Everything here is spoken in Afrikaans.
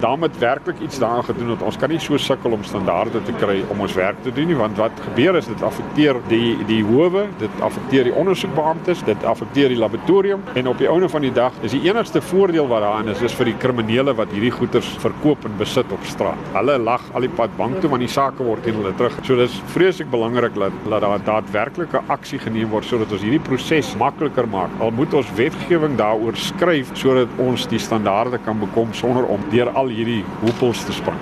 Daar moet werklik iets daaraan gedoen word. Ons kan nie so sukkel om standaarde te kry om ons werk te doen nie, want wat gebeur is dit affekteer die die howe, dit affekteer die ondersoekbeamptes, dit affekteer die laboratorium en op die einde van die dag is die enigste voordeel wat daarin is is vir die kriminele wat hierdie goederes verkoop en besit op straat. Hulle lag al die pad bank toe want die sake word teen hulle terug. So dis vreeslik belangrik dat dat daar daadwerklike aksie geneem word sodat ons hierdie proses makliker maak. Al moet ons wetgewing daaroor skryf sodat ons die standaarde kan bekom sonder om deur al hierdie hoepels te spring.